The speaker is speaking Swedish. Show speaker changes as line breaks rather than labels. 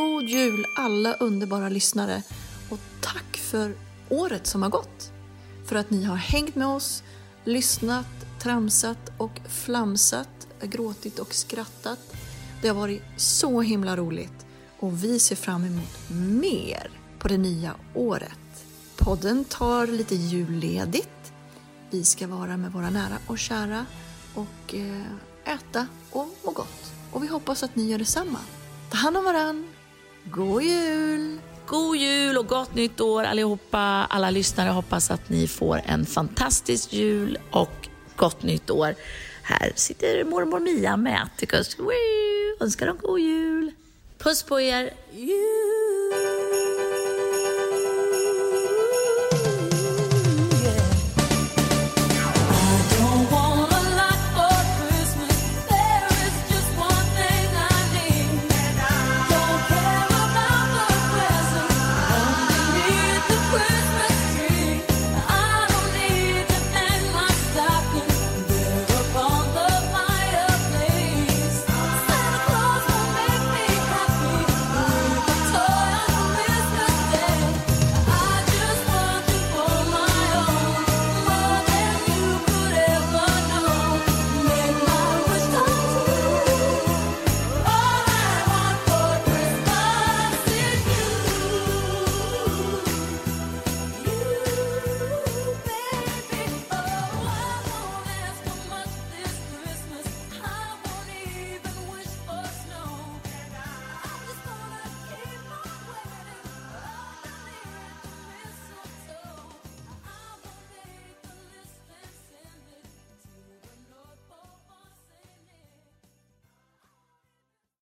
God jul alla underbara lyssnare och tack för året som har gått. För att ni har hängt med oss, lyssnat, tramsat och flamsat, gråtit och skrattat. Det har varit så himla roligt och vi ser fram emot mer på det nya året. Podden tar lite julledigt. Vi ska vara med våra nära och kära och eh, äta och må gott. Och vi hoppas att ni gör detsamma. Ta hand om varann. God jul!
God jul och gott nytt år allihopa. Alla lyssnare hoppas att ni får en fantastisk jul och gott nytt år. Här sitter mormor Mia med Atticus. Önskar dem god jul. Puss på er!